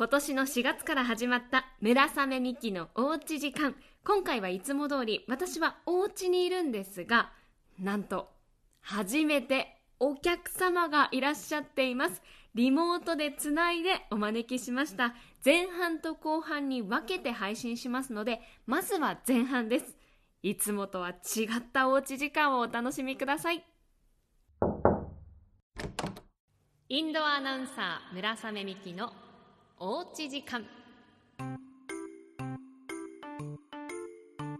今年の4月から始まった村雨美希のおうち時間。今回はいつも通り私はお家にいるんですがなんと初めてお客様がいらっしゃっています。リモートでつないでお招きしました。前半と後半に分けて配信しますのでまずは前半です。いつもとは違ったおうち時間をお楽しみください。インドアナウンサー村雨美希のおうち時間。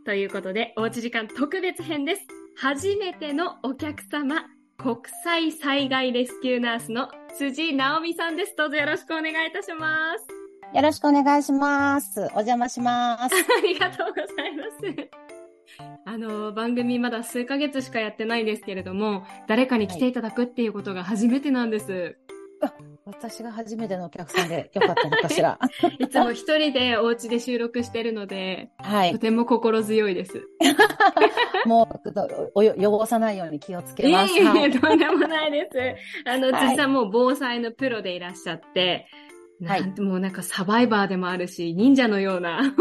ということでおうち時間特別編です。初めてのお客様国際災害レスキューナースの辻直美さんです。どうぞよろしくお願いいたします。よろしくお願いします。お邪魔します。ありがとうございます。あの番組まだ数ヶ月しかやってないんですけれども誰かに来ていただくっていうことが初めてなんです、はい私が初めてのお客さんでよかったのかしら？いつも一人でお家で収録してるので、はい、とても心強いです。もうおよ、汚さないように気をつけます。いえいえ、とんでもないです。あの、実際もう防災のプロでいらっしゃって、はい、なんてもうなんかサバイバーでもあるし、忍者のような、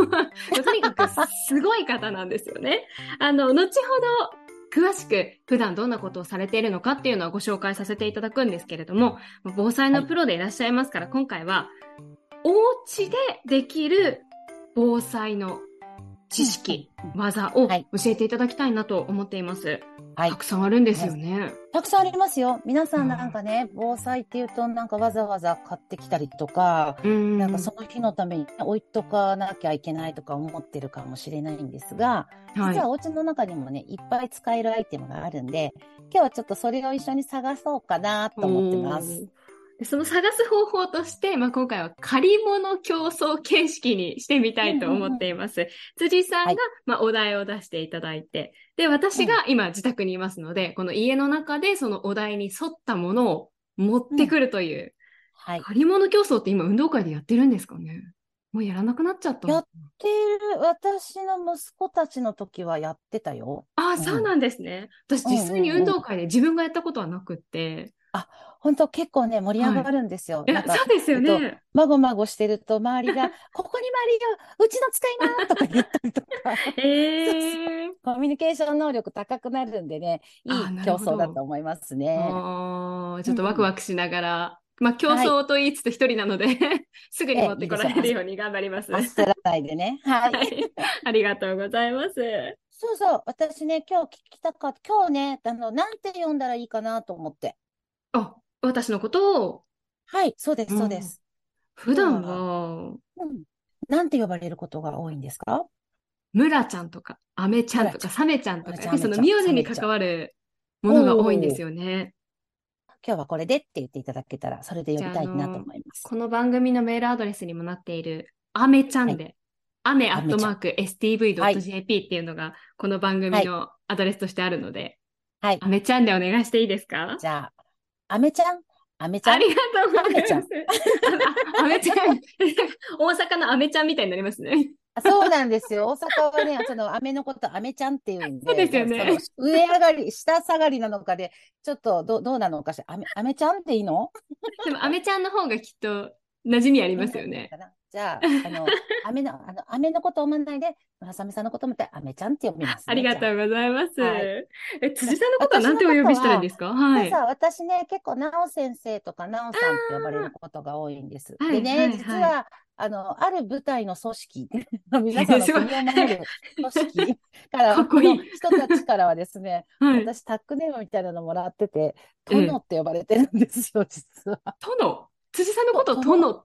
とにかくすごい方なんですよね。あの、後ほど詳しく普段どんなことをされているのかっていうのはご紹介させていただくんですけれども、防災のプロでいらっしゃいますから、はい、今回は、お家でできる防災の知識、技を教えていただきたいなと思っています。はい。たくさんあるんですよね。たくさんありますよ。皆さんなんかね、うん、防災っていうとなんかわざわざ買ってきたりとか、んなんかその日のために置いとかなきゃいけないとか思ってるかもしれないんですが、実はお家の中にもね、いっぱい使えるアイテムがあるんで、今日はちょっとそれを一緒に探そうかなと思ってます。その探す方法として、まあ、今回は借り物競争形式にしてみたいと思っています。辻さんが、はい、まあ、お題を出していただいて、で、私が今自宅にいますので、この家の中でそのお題に沿ったものを持ってくるという、うん、はい、借り物競争って今運動会でやってるんですかね？もうやらなくなっちゃった。やってる、私の息子たちの時はやってたよ。ああ、うん、そうなんですね。私実際に運動会で自分がやったことはなくって、あ、本当結構ね、盛り上がるんですよ。はい、なんかそうですよね、えっと。まごまごしてると、周りが、ここに周りが、うちの使いなとか言ったりとか。えー、コミュニケーション能力高くなるんでね、いい競争だと思いますね。あちょっとワクワクしながら、うん、まあ競争と言いつつ一人なので、はい、すぐに持ってこられるように頑張ります。焦らないでね。はい。はい、ありがとうございます。そうそう、私ね、今日聞きたかった。今日ね、あの、なんて読んだらいいかなと思って。あ、私のことを。はい、そうです、そうです。普段は、うん、なんて呼ばれることが多いんですか？村ちゃんとか、アメちゃんとか、サメちゃんとか、その名字に関わるものが多いんですよね。今日はこれでって言っていただけたら、それで呼びたいなと思います。この番組のメールアドレスにもなっている、アメちゃんで、はい、アメアットマーク stv.jp っていうのが、この番組のアドレスとしてあるので、はい。アメちゃんでお願いしていいですか？じゃあ、アメちゃん？アメちゃん？ありがとうございます。アメちゃん。大阪のアメちゃんみたいになりますね。そうなんですよ。大阪はね、そのアメのことアメちゃんっていうんで、そうですよね。上上がり、下下がりなのかで、ちょっとどどうなのかしら。アメアメちゃんっていいの？でもアメちゃんの方がきっと馴染みありますよね。じゃあ、あの、アメの、あの、アメのことを思わないで、村雨さんのこともってアメちゃんって呼びます、ね、ありがとうございます。はい、え、辻さんのことは何てお呼びしたらいいんですか？はい。私ね、結構、なお先生とかなおさんって呼ばれることが多いんです。でね、はいはい、実は、あの、ある部隊の組織、皆さんの国を守る組織からかっこいい人たちからはですね、はい、私、タックネームみたいなのもらってて、殿って呼ばれてるんですよ、実は。殿？辻さんのこと殿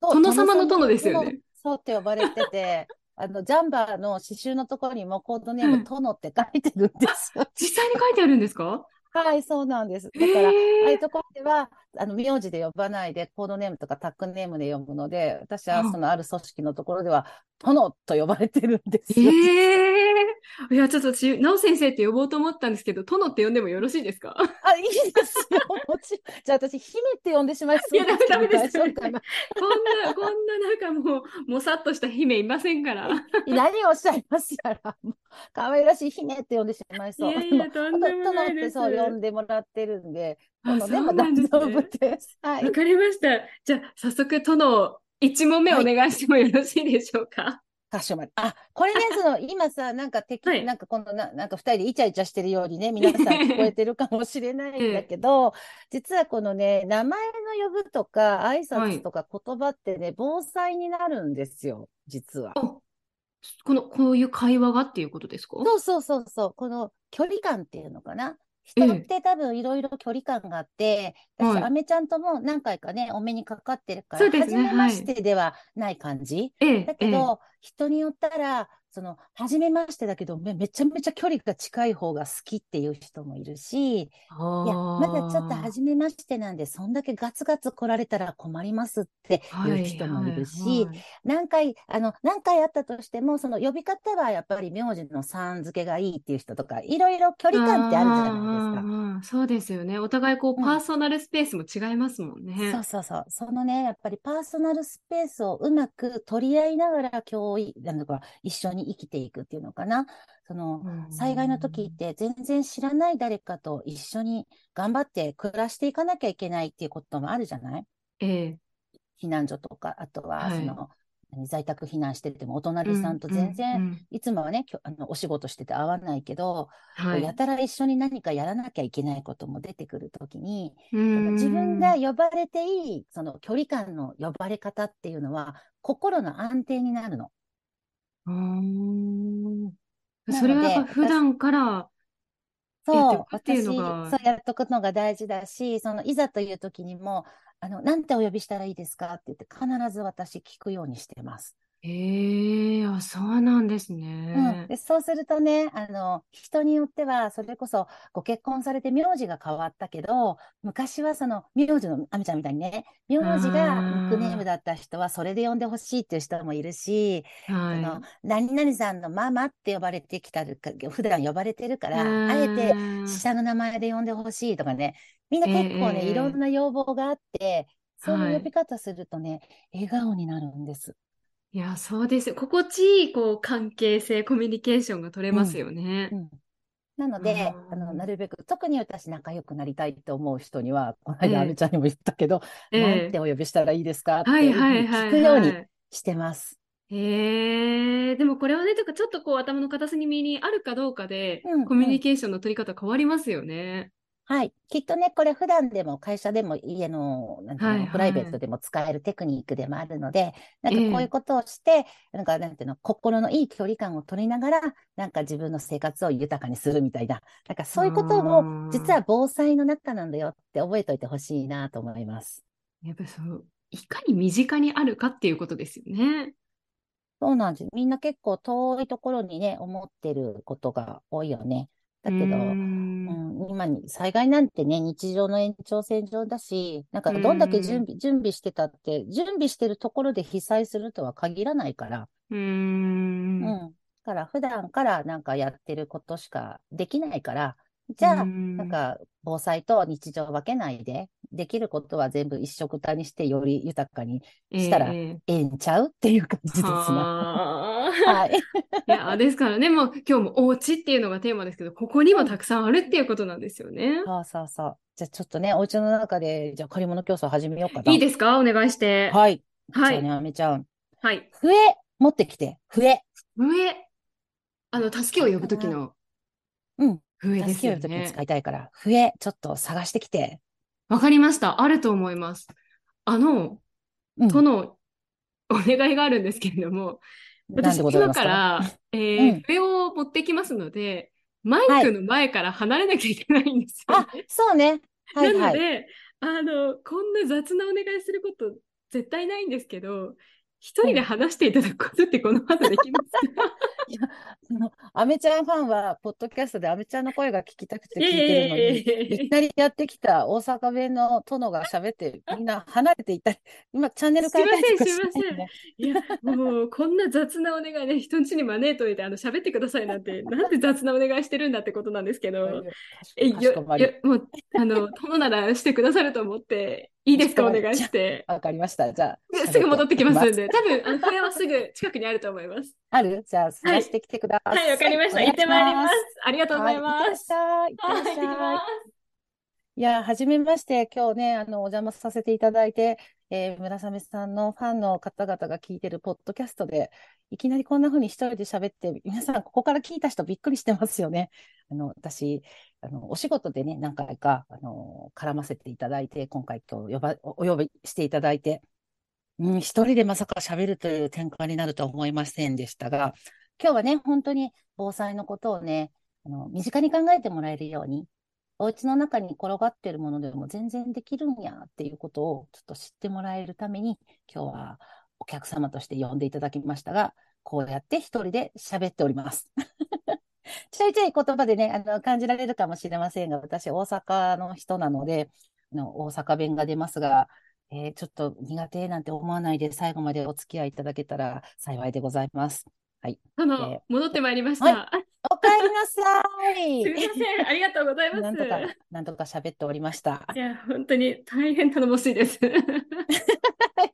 殿様の殿ですよね。そうって呼ばれてて、あの、ジャンバーの刺繍のところにもコードネーム、殿って書いてるんですよ。実際に書いてあるんですか？はい、そうなんです。だから、ああいうところでは、あの、名字で呼ばないで、コードネームとかタックネームで呼ぶので、私はそのある組織のところでは、殿と呼ばれてるんですよ。えー、いや、ちょっと私、なお先生って呼ぼうと思ったんですけど、殿って呼んでもよろしいですか？あ、いいですよ。じゃあ私、姫って呼んでしまいそうですいや、ダメです。こんな、こんな、なんかもう、もさっとした姫いませんから。何をおっしゃいますやら。可愛らしい姫って呼んでしまいそう。いやいや、とんでもないです。そう呼んでもらってるんで、殿でも大丈夫です。はい。わかりました。じゃあ、早速、殿1問目お願いしてもよろしいでしょうか？かしこまり。あ、これね、その、今さ、なんか敵、はいなんかこのな、なんか二人でイチャイチャしてるようにね、皆さん 聞こえてるかもしれないんだけど、実はこのね、名前の呼ぶとか、挨拶とか言葉ってね、防災になるんですよ、実は。この、こういう会話がっていうことですか？そうそうそうそう、この距離感っていうのかな。ええ。人って多分いろいろ距離感があって、私、はい。アメちゃんとも何回かね、お目にかかってるから、そうですね初めましてではない感じ。ええ、だけど、人によったら、その、初めましてだけどめ、めちゃめちゃ距離が近い方が好きっていう人もいるし、いえや、まだちょっと初めましてなんで、そんだけガツガツ来られたら困りますっていう人もいるし、何回、あの、何回あったとしても、その呼び方はやっぱり名字のさん付けがいいっていう人とか、いろいろ距離感ってあるじゃないですか。そうですよね。お互いこう、うんパーソナルスペースも違いますもんね。そうそうそう。そのね、やっぱりパーソナルスペースをうまく取り合いながら共有、なんか一緒に生きていくっていうのかな。その、うん災害の時って全然知らない誰かと一緒に頑張って暮らしていかなきゃいけないっていうこともあるじゃない？ええ。避難所とか、あとは、はいその、何在宅避難しててもお隣さんと全然、いつもはね、あのお仕事してて会わないけど、はい。やたら一緒に何かやらなきゃいけないことも出てくるときに、自分が呼ばれていい、その距離感の呼ばれ方っていうのは、心の安定になるの。うーんなのでそれはやっぱ普段から、やってそうお、くっていう私、のがそうやっとくのが大事だし、そのいざという時にも、あの、なんてお呼びしたらいいですかって言って、必ず私聞くようにしてます。ええあ、そうなんですうん、ね。でそうするとね、あの、人によっては、それこそご結婚されて名字が変わったけど、昔はその名字の、あみちゃんみたいにね、名字がニックネームだった人はそれで呼んでほしいっていう人もいるし、そのは何々さんのママって呼ばれてきたるか、普段呼ばれてるかい。ら、あえてうん下の名前で呼んでほしいとかね、みんな結構ね、ええいろんな要望があって、そうはいいう呼び方するとね、笑顔になるんです。いや、そうですよ。心地いい、こう、関係性、コミュニケーションが取れますよねう。んなので、うんあの、なるべく、特に私仲良くなりたいと思う人には、このええ間、あみちゃんにも言ったけど、ええなんてお呼びしたらいいですか？ってはいはいはい聞くようにはい。してます。へえ、でもこれはね、とかちょっとこう頭の片隅にあるかどうかで、うんコミュニケーションの取り方変わりますよね。はい。きっとね、これ普段でも会社でも家の、なんていうのはいはいプライベートでも使えるテクニックでもあるので、なんかええこういうことをして、なんかなんていうの、心のいい距離感を取りながら、なんか自分の生活を豊かにするみたいな、なんかそういうことうもん、実は防災の中なんだよって覚えておいてほしいなと思います。やっぱりそう、いかに身近にあるかっていうことですよね。そうなんです。みんな結構遠いところにね、思ってることが多いよね。だけど、うん、今に、災害なんてね、日常の延長線上だし、なんかどんだけ準備、準備してたって、準備してるところで被災するとは限らないから、うーん。うん。だから普段からなんかやってることしかできないから、じゃあ、うんなんか防災と日常を分けないで、できることは全部一緒くたにしてより豊かにしたらええええんちゃうっていう感じですね。ははい。い。いや、ですからね、もう今日もお家っていうのがテーマですけど、ここにもたくさんあるっていうことなんですよね。そうそうそう。じゃあちょっとね、お家の中で、じゃあ借り物競争始めようかな。いいですか？お願いして。はい。はい。じゃあね、あめちゃん。はい。笛、持ってきて。笛。笛。あの、助けを呼ぶときのうん。笛ですよ助けるにね。使いたいから、笛、ちょっと探してきて。わかりました。あると思います。あの、うん。とのお願いがあるんですけれども、私今か？から、えーうん笛を持ってきますので、マイクの前から離れなきゃいけないんですよあ、そうね。はいなはい。ので、あの、こんな雑なお願いすること絶対ないんですけど、一人で話していただくことってこの後できますあ のアメちゃんファンは、ポッドキャストでアメちゃんの声が聞きたくて聞いてるのに、いきなりやってきた大阪弁の殿が喋って、みんな離れていったり、今チャンネル変えたりとかすいませんしてね。いや、もう、こんな雑なお願いね、人ん家に招いといて、あの、喋ってくださいなんて、なんで雑なお願いしてるんだってことなんですけど、え、よ、よ、もう、あの、殿ならしてくださると思って、いいですか、お願いして。わかりました。じゃあ、ですぐ戻ってきますん喋で、多分、あの、これはすぐ近くにあると思います。ある？じゃあ、探してきてください。はい、わかりました。行ってまいりますし。ありがとうございます。はい、いってらはい、行っしゃい。いってらっしゃい。ます。いや、はじめまして。今日ね、あの、お邪魔させていただいて、えー、村雨さんのファンの方々が聞いてるポッドキャストで、いきなりこんな風に一人で喋って、皆さんここから聞いた人びっくりしてますよね。あの、私、あの、お仕事でね、何回か、あの、絡ませていただいて、今回今日呼ば、お呼びしていただいて、うん、一人でまさか喋るという展開になるとは思いませんでしたが、今日はね、本当に防災のことをね、あの、身近に考えてもらえるように、お家の中に転がっているものでも全然できるんやっていうことをちょっと知ってもらえるために、今日はお客様として呼んでいただきましたが、こうやって一人で喋っております。ちょいちょい言葉でね、あの、感じられるかもしれませんが、私、大阪の人なので、あの大阪弁が出ますが、えー、ちょっと苦手なんて思わないで最後までお付き合いいただけたら幸いでございます。はい。あの、えー、戻ってまいりました。はい、お帰りなさい。すみません。ありがとうございます。なんとか、なんとか喋っておりました。いや、本当に大変頼もしいです。い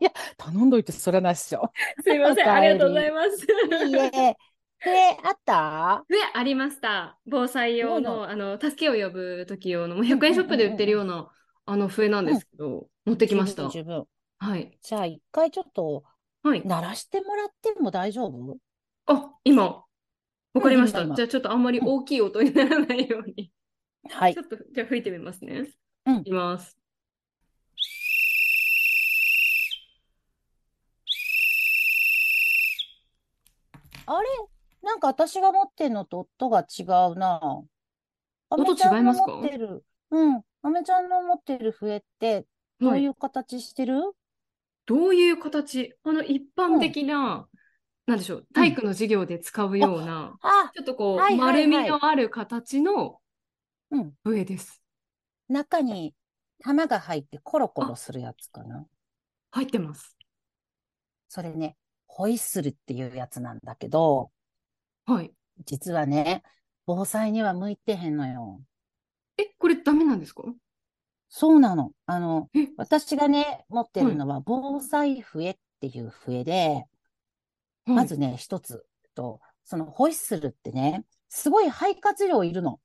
や、頼んどいてそれはないっしょ。すみません。ありがとうございます。いいえ。笛あった？笛ありました。防災用の、あの、助けを呼ぶ時用の、もう100円ショップで売ってるような、あの笛なんですけど、うん、持ってきました。十分。はい。じゃあ、一回ちょっと、はい。鳴らしてもらっても大丈夫？あ、今、わかりました。じゃあ、ちょっとあんまり大きい音にならないように。はい。ちょっと、じゃあ吹いてみますね。うん。いきます。あれ？なんか私が持ってるのと音が違うな。音違いますか？うん。あめちゃんの持ってる笛って、どういう形してる、はい、どういう形？あの、一般的な、うん、なんでしょう、体育の授業で使うような、うん、ちょっとこう、はいはいはい、丸みのある形の笛です。うん、中に玉が入ってコロコロするやつかな。入ってます。それね、ホイッスルっていうやつなんだけど、はい。実はね、防災には向いてへんのよ。え、これダメなんですか？そうなの。あの、私がね、持ってるのは、防災笛っていう笛で、はい、まずね、一つと、そのホイッスルってね、すごい肺活量いるの。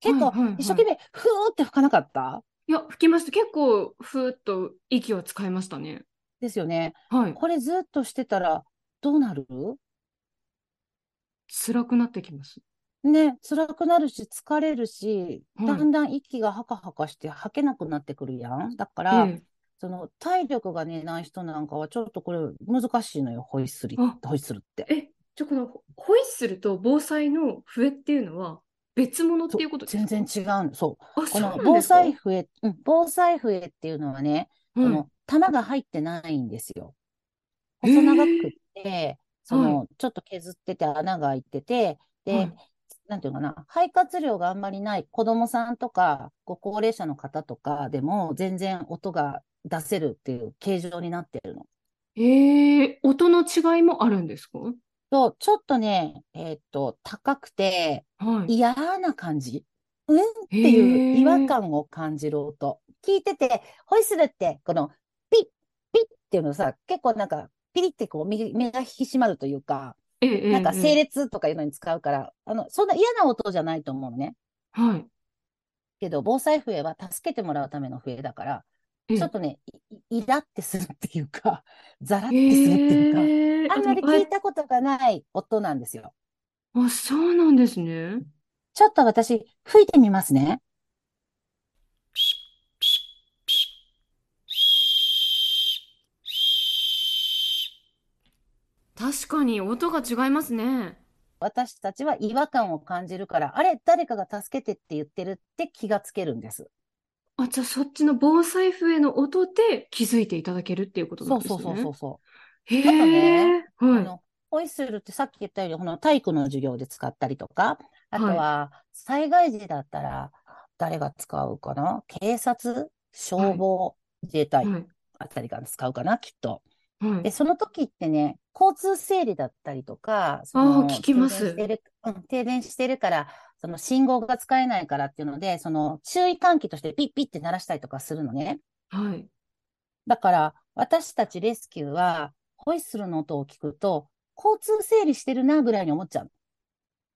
結構、一生懸命、ふーって吹かなかった？いや、吹きました。結構、ふーっと息を使いましたね。ですよね。はい。これずっとしてたら、どうなる？辛くなってきます。ね、辛くなるし、疲れるし、だんだん息がはかはかして吐けなくなってくるやん。だから、その体力がね、ない人なんかは、ちょっとこれ難しいのよ、ホイッスル、ホイッスルって。え、じゃこのホイッスルと防災の笛っていうのは別物っていうこと全然違うそう。この防災笛、うん、防災笛っていうのはね、うん、この玉が入ってないんですよ。細長くって、その、はい、ちょっと削ってて穴が開いてて、で、はい、なんていうかな、肺活量があんまりない子供さんとか、ご高齢者の方とかでも全然音が出せるっていう形状になってるの。ええー、音の違いもあるんですか？そう、ちょっとね、えー、っと、高くて、はい、嫌な感じ。うんっていう違和感を感じる音。聞いてて、ホイスルって、この、ピッ、ピッっていうのさ、結構なんか、ピリってこう目が引き締まるというか、なんか整列とかいうのに使うから、あの、そんな嫌な音じゃないと思うね。はい。けど、防災笛は助けてもらうための笛だから、ちょっとね、イラってするっていうか、ザラってするっていうか、あんまり聞いたことがない音なんですよ。あ、そうなんですね。ちょっと私、吹いてみますね。確かに音が違いますね。私たちは違和感を感じるから、あれ、誰かが助けてって言ってるって気がつけるんです。あ、じゃあそっちの防災笛の音で気づいていただけるっていうことなんですね。そうそうそうそう。へえ。ね、はい、あの、ホイッスルってさっき言ったように、この体育の授業で使ったりとか、あとは災害時だったら誰が使うかな？警察、消防、自衛隊あたりが使うかな、きっと。で、その時ってね、交通整理だったりとか、その聞きます。停電うん、停電してるから、その信号が使えないからっていうので、その注意喚起としてピッピッって鳴らしたりとかするのね。はい。だから、私たちレスキューは、ホイッスルの音を聞くと、交通整理してるなぐらいに思っちゃう。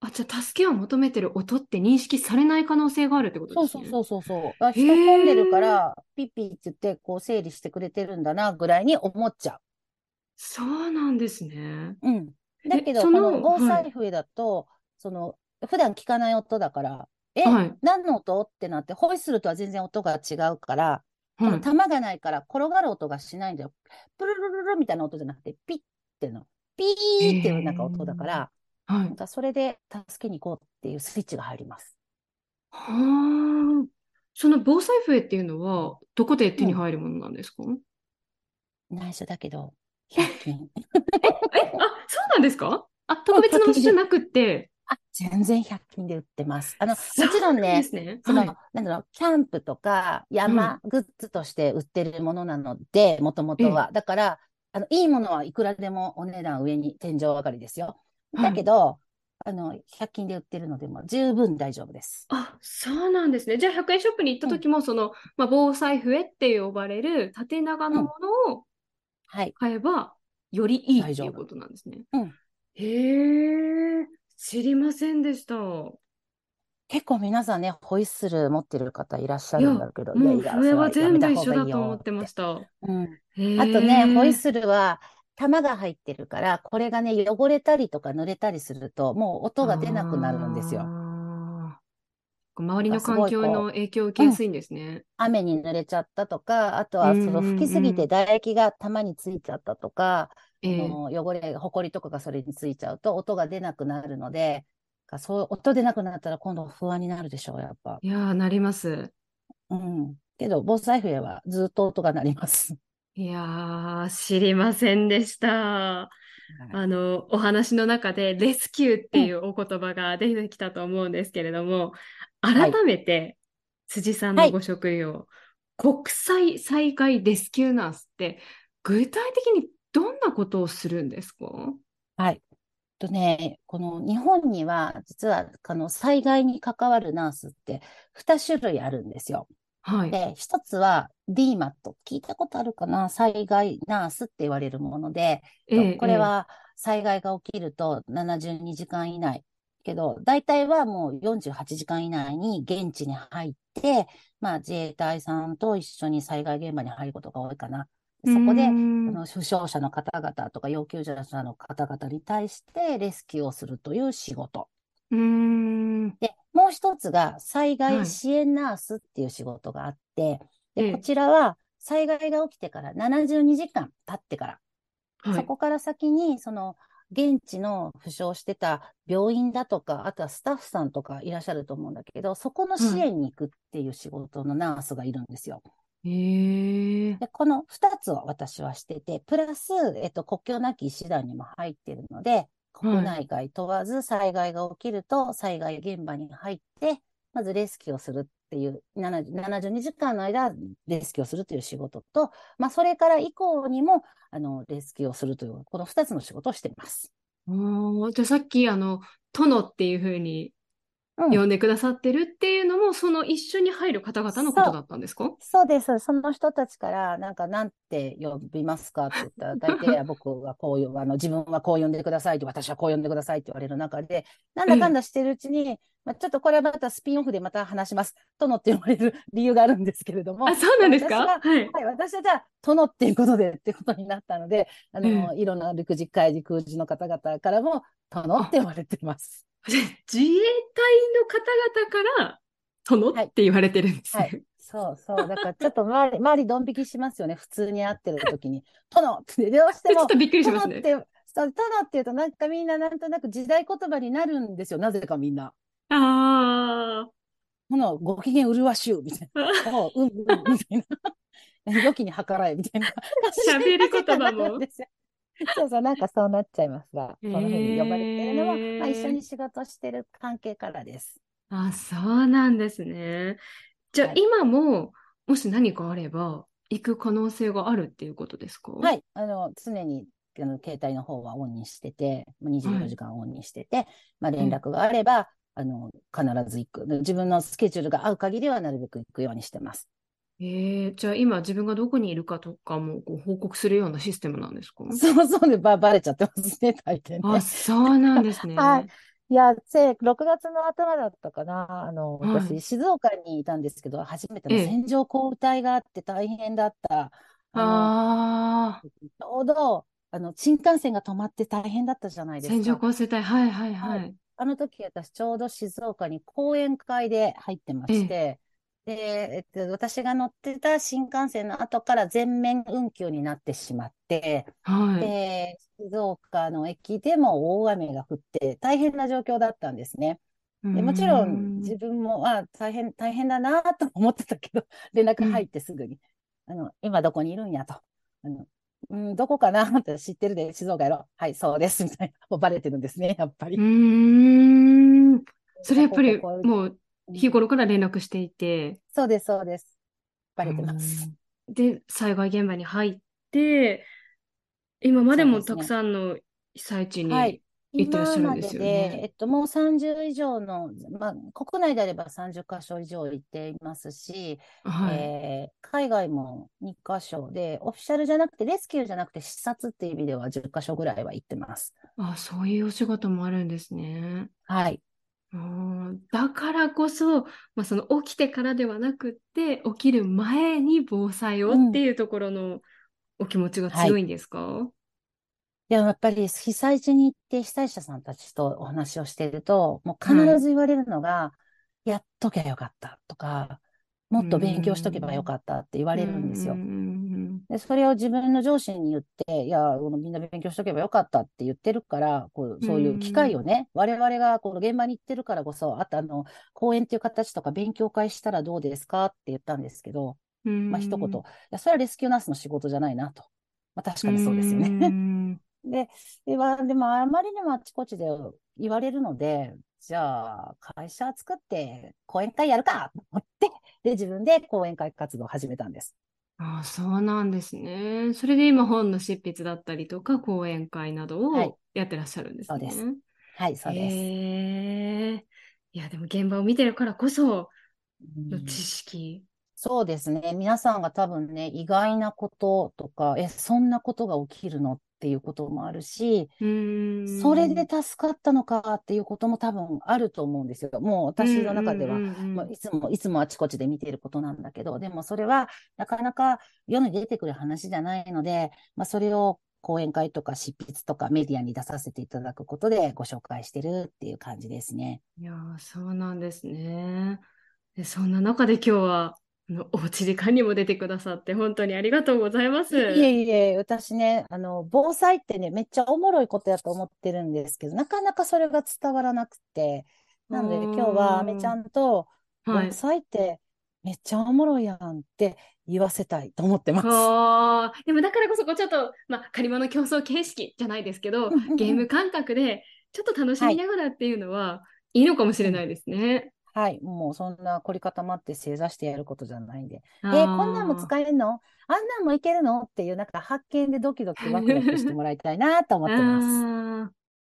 あ、じゃあ助けを求めてる音って認識されない可能性があるってことですね。そうそうそうそう。あ人混んでるから、ピッピって言って、こう整理してくれてるんだな、ぐらいに思っちゃう。そうなんですね。うん。だけど、この防災笛だと、はい、その、普段聞かない音だから、え、はい、何の音？ってなって、ホイッスルとは全然音が違うから、はい、玉がないから転がる音がしないんだよ。プルルルルみたいな音じゃなくて、ピッっての、ピーっていうなんか音だから、はい、それで助けに行こうっていうスイッチが入ります。はあ。その防災笛っていうのは、どこで手に入るものなんですか、うん、内緒だけど、100均。え、あ、そうなんですか？あ、特別な場所じゃなくて。あ、全然100均で売ってます。あの、もちろんね、ねその、はい、なんだろう、キャンプとか山グッズとして売ってるものなので、もともとは。だから、あの、いいものはいくらでもお値段上に天井上がりですよ。だけど、あの、100均で売ってるのでも十分大丈夫です。あ、そうなんですね。じゃあ100円ショップに行った時も、うん、その、まあ、防災笛って呼ばれる縦長のものを買えば、よりいいっていうことなんですね。うん、へえ、知りませんでした。結構皆さんね、ホイッスル持ってる方いらっしゃるんだけど、いやいや、笛は全部一緒だと思ってました。うん、あとね、ホイッスルは、玉が入ってるから、これがね、汚れたりとか濡れたりすると、もう音が出なくなるんですよ。周りの環境の影響を受けやすいんですね。うん、雨に濡れちゃったとか、あとはその吹きすぎて唾液が玉についちゃったとか、うんうん、汚れ、ほこりとかがそれについちゃうと音が出なくなるので、そう音出なくなったら今度不安になるでしょう、やっぱ。いやー、なります。うん。けど、防災笛はずっと音が鳴ります。いやー、知りませんでした。あの、お話の中で、レスキューっていうお言葉が出てきたと思うんですけれども、改めて、辻さんのご職業、はい、国際災害レスキューナースって、具体的にどんなことをするんですか？はい。とね、この日本には、実は、この災害に関わるナースって2種類あるんですよ。はい。で、一つは DMAT。聞いたことあるかな？災害ナースって言われるもので、えこれは災害が起きると72時間以内。けど、大体はもう48時間以内に現地に入って、まあ自衛隊さんと一緒に災害現場に入ることが多いかな。そこで、あの負傷者の方々とか要救助者の方々に対してレスキューをするという仕事。うん。で、もう一つが災害支援ナースっていう仕事があって、はい、でこちらは災害が起きてから72時間経ってから、はい、そこから先にその現地の負傷してた病院だとか、あとはスタッフさんとかいらっしゃると思うんだけど、そこの支援に行くっていう仕事のナースがいるんですよ。へでこの2つを私はしてて、プラス、えっと、国境なき医師団にも入ってるので、国内外問わず災害が起きると災害現場に入って、まずレスキューをするっていう72時間の間レスキューをするという仕事と、まあ、それから以降にもあのレスキューをするというこの2つの仕事をしています。じゃあさっきあの殿っていうふうに呼んでくださってるっていうのも、その一緒に入る方々のことだったんですか？そうです。その人たちから、なんか、なんて呼びますか？って言ったら、大体僕はこういう、あの、自分はこう呼んでくださいって、私はこう呼んでくださいって言われる中で、なんだかんだしてるうちに、まあ、ちょっとこれはまたスピンオフでまた話します。殿って呼ばれる理由があるんですけれども。あ、そうなんですか？はい、はい。私はじゃあ、殿っていうことでってことになったので、あの、うん、いろんな陸自、海自、空自の方々からも、殿って呼ばれています。自衛隊の方々から殿って言われてるんですね。はいはい、そうそう。だからちょっと周り、周りドン引きしますよね。普通に会ってる時に。殿ってどうしても。ちょっとびっくりしますね。殿って、殿って言うとなんかみんななんとなく時代言葉になるんですよ。なぜかみんな。ああ。殿、ご機嫌麗しゅうみたいな。う、うん、うん、みたいな。良きに計らえみたいな。喋り言葉も。そうそう、なんかそうなっちゃいますが、このふうに呼ばれてるのは、まあ、一緒に仕事してる関係からです。あ、そうなんですね。じゃあ、はい、今も、もし何かあれば、行く可能性があるっていうことですか？はい。あの、常に、あの携帯の方はオンにしてて、24時間オンにしてて、はい、まあ、連絡があれば、あの、必ず行く。自分のスケジュールが合う限りはなるべく行くようにしてます。えー、じゃあ今自分がどこにいるかとかもこう報告するようなシステムなんですか？そうそうね、ば、ばれちゃってますね、大抵ね。あ、そうなんですね。はい。いや、6月の頭だったかな。あの、はい、私、静岡にいたんですけど、初めての線状降雨帯があって大変だった。ああ。ちょうど、あの、新幹線が止まって大変だったじゃないですか。線状降水帯、はいはいはい。はい、あの時、私、ちょうど静岡に講演会で入ってまして、で、えっと、私が乗ってた新幹線の後から全面運休になってしまって、はい、で、静岡の駅でも大雨が降って大変な状況だったんですね。でもちろん自分も、あ、大変、大変だなと思ってたけど、連絡入ってすぐに、うん、あの、今どこにいるんやと。あのうん、どこかなって知ってるで、静岡やろ。はい、そうです。みたいな。もうバレてるんですね、やっぱり。うん。それやっぱり、もう、日頃から連絡していて。そうです、そうです。バレてます。で、災害現場に入って、今までもたくさんの被災地に行ってらっしゃるんですよね。で、えっと、もう30以上の、まあ、国内であれば30箇所以上行っていますし、はい、えー、海外も2箇所で、オフィシャルじゃなくて、レスキューじゃなくて、視察っていう意味では10箇所ぐらいは行ってます。あ、そういうお仕事もあるんですね。はい。だからこそ、まあ、その起きてからではなくって起きる前に防災をっていうところのお気持ちが強い。んですか、うんはい、いや、やっぱり被災地に行って被災者さんたちとお話をしていると、もう必ず言われるのが、はい、やっときゃよかったとか、もっと勉強しとけばよかったって言われるんですよ。で、それを自分の上司に言って、いや、みんな勉強しとけばよかったって言ってるから、こうそういう機会をね、我々がこの現場に行ってるからこそ、あとあの、講演っていう形とか勉強会したらどうですかって言ったんですけど、まあ一言、いや、それはレスキューナースの仕事じゃないなと。まあ確かにそうですよね。で、でもあまりにもあちこちで言われるので、じゃあ、会社作って講演会やるかと思って、で、自分で講演会活動を始めたんです。ああ、そうなんですね。それで今本の執筆だったりとか講演会などをやってらっしゃるんですね。はい、そうです。はい、そうです。へえ。いや、でも現場を見てるからこその知識。そうですね。皆さんが多分ね、意外なこととか、え、そんなことが起きるのっっていうこともあるし、それで助かったのかっていうことも多分あると思うんですよ。もう私の中では、もういつも、いつもあちこちで見ていることなんだけど、でもそれはなかなか世に出てくる話じゃないので、まあ、それを講演会とか執筆とかメディアに出させていただくことでご紹介してるっていう感じですね。いやそうなんですね。でそんな中で今日はのおうち時間にも出てくださって本当にありがとうございます。いえいえ、私ね、あの、防災ってね、めっちゃおもろいことやと思ってるんですけど、なかなかそれが伝わらなくて、なので今日はあめちゃんと、防災ってめっちゃおもろいやんって言わせたいと思ってます。はい、でもだからこそこうちょっと、まあ、借り物競争形式じゃないですけど、ゲーム感覚でちょっと楽しみながらっていうのは、いいのかもしれないですね。はい、もうそんな凝り固まって正座してやることじゃないんで、えー、こんなんも使えるの？あんなんもいけるの？っていう、なんか発見でドキドキワクワクしてもらいたいなと思ってます。